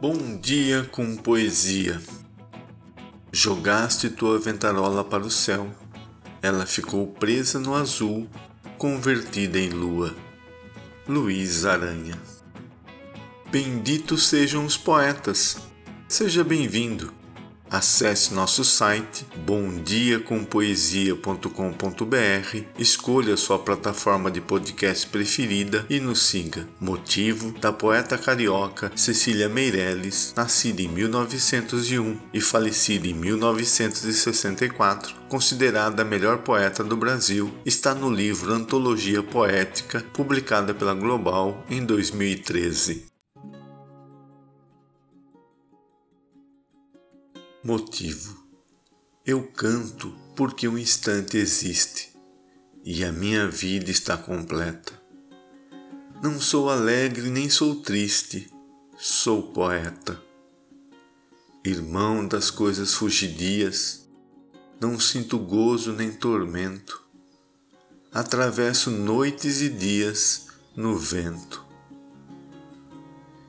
Bom dia com poesia. Jogaste tua ventarola para o céu, ela ficou presa no azul, convertida em lua. Luiz Aranha. Benditos sejam os poetas. Seja bem-vindo. Acesse nosso site bomdiacompoesia.com.br, escolha sua plataforma de podcast preferida e nos siga. Motivo da poeta carioca Cecília Meirelles, nascida em 1901 e falecida em 1964, considerada a melhor poeta do Brasil, está no livro Antologia Poética, publicada pela Global em 2013. Motivo: Eu canto porque um instante existe e a minha vida está completa. Não sou alegre nem sou triste, sou poeta. Irmão das coisas fugidias, não sinto gozo nem tormento. Atravesso noites e dias no vento.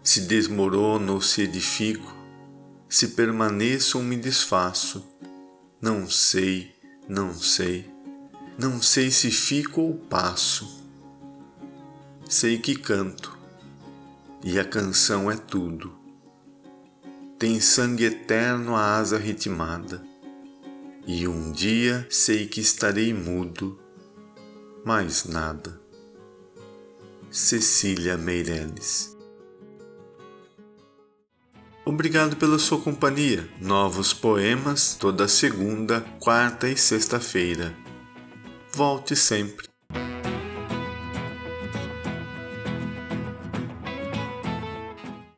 Se desmorono ou se edifico, se permaneço ou me desfaço. Não sei, não sei, não sei se fico ou passo. Sei que canto, e a canção é tudo. Tem sangue eterno a asa ritmada, e um dia sei que estarei mudo, mais nada. Cecília Meirelles Obrigado pela sua companhia. Novos poemas toda segunda, quarta e sexta-feira. Volte sempre.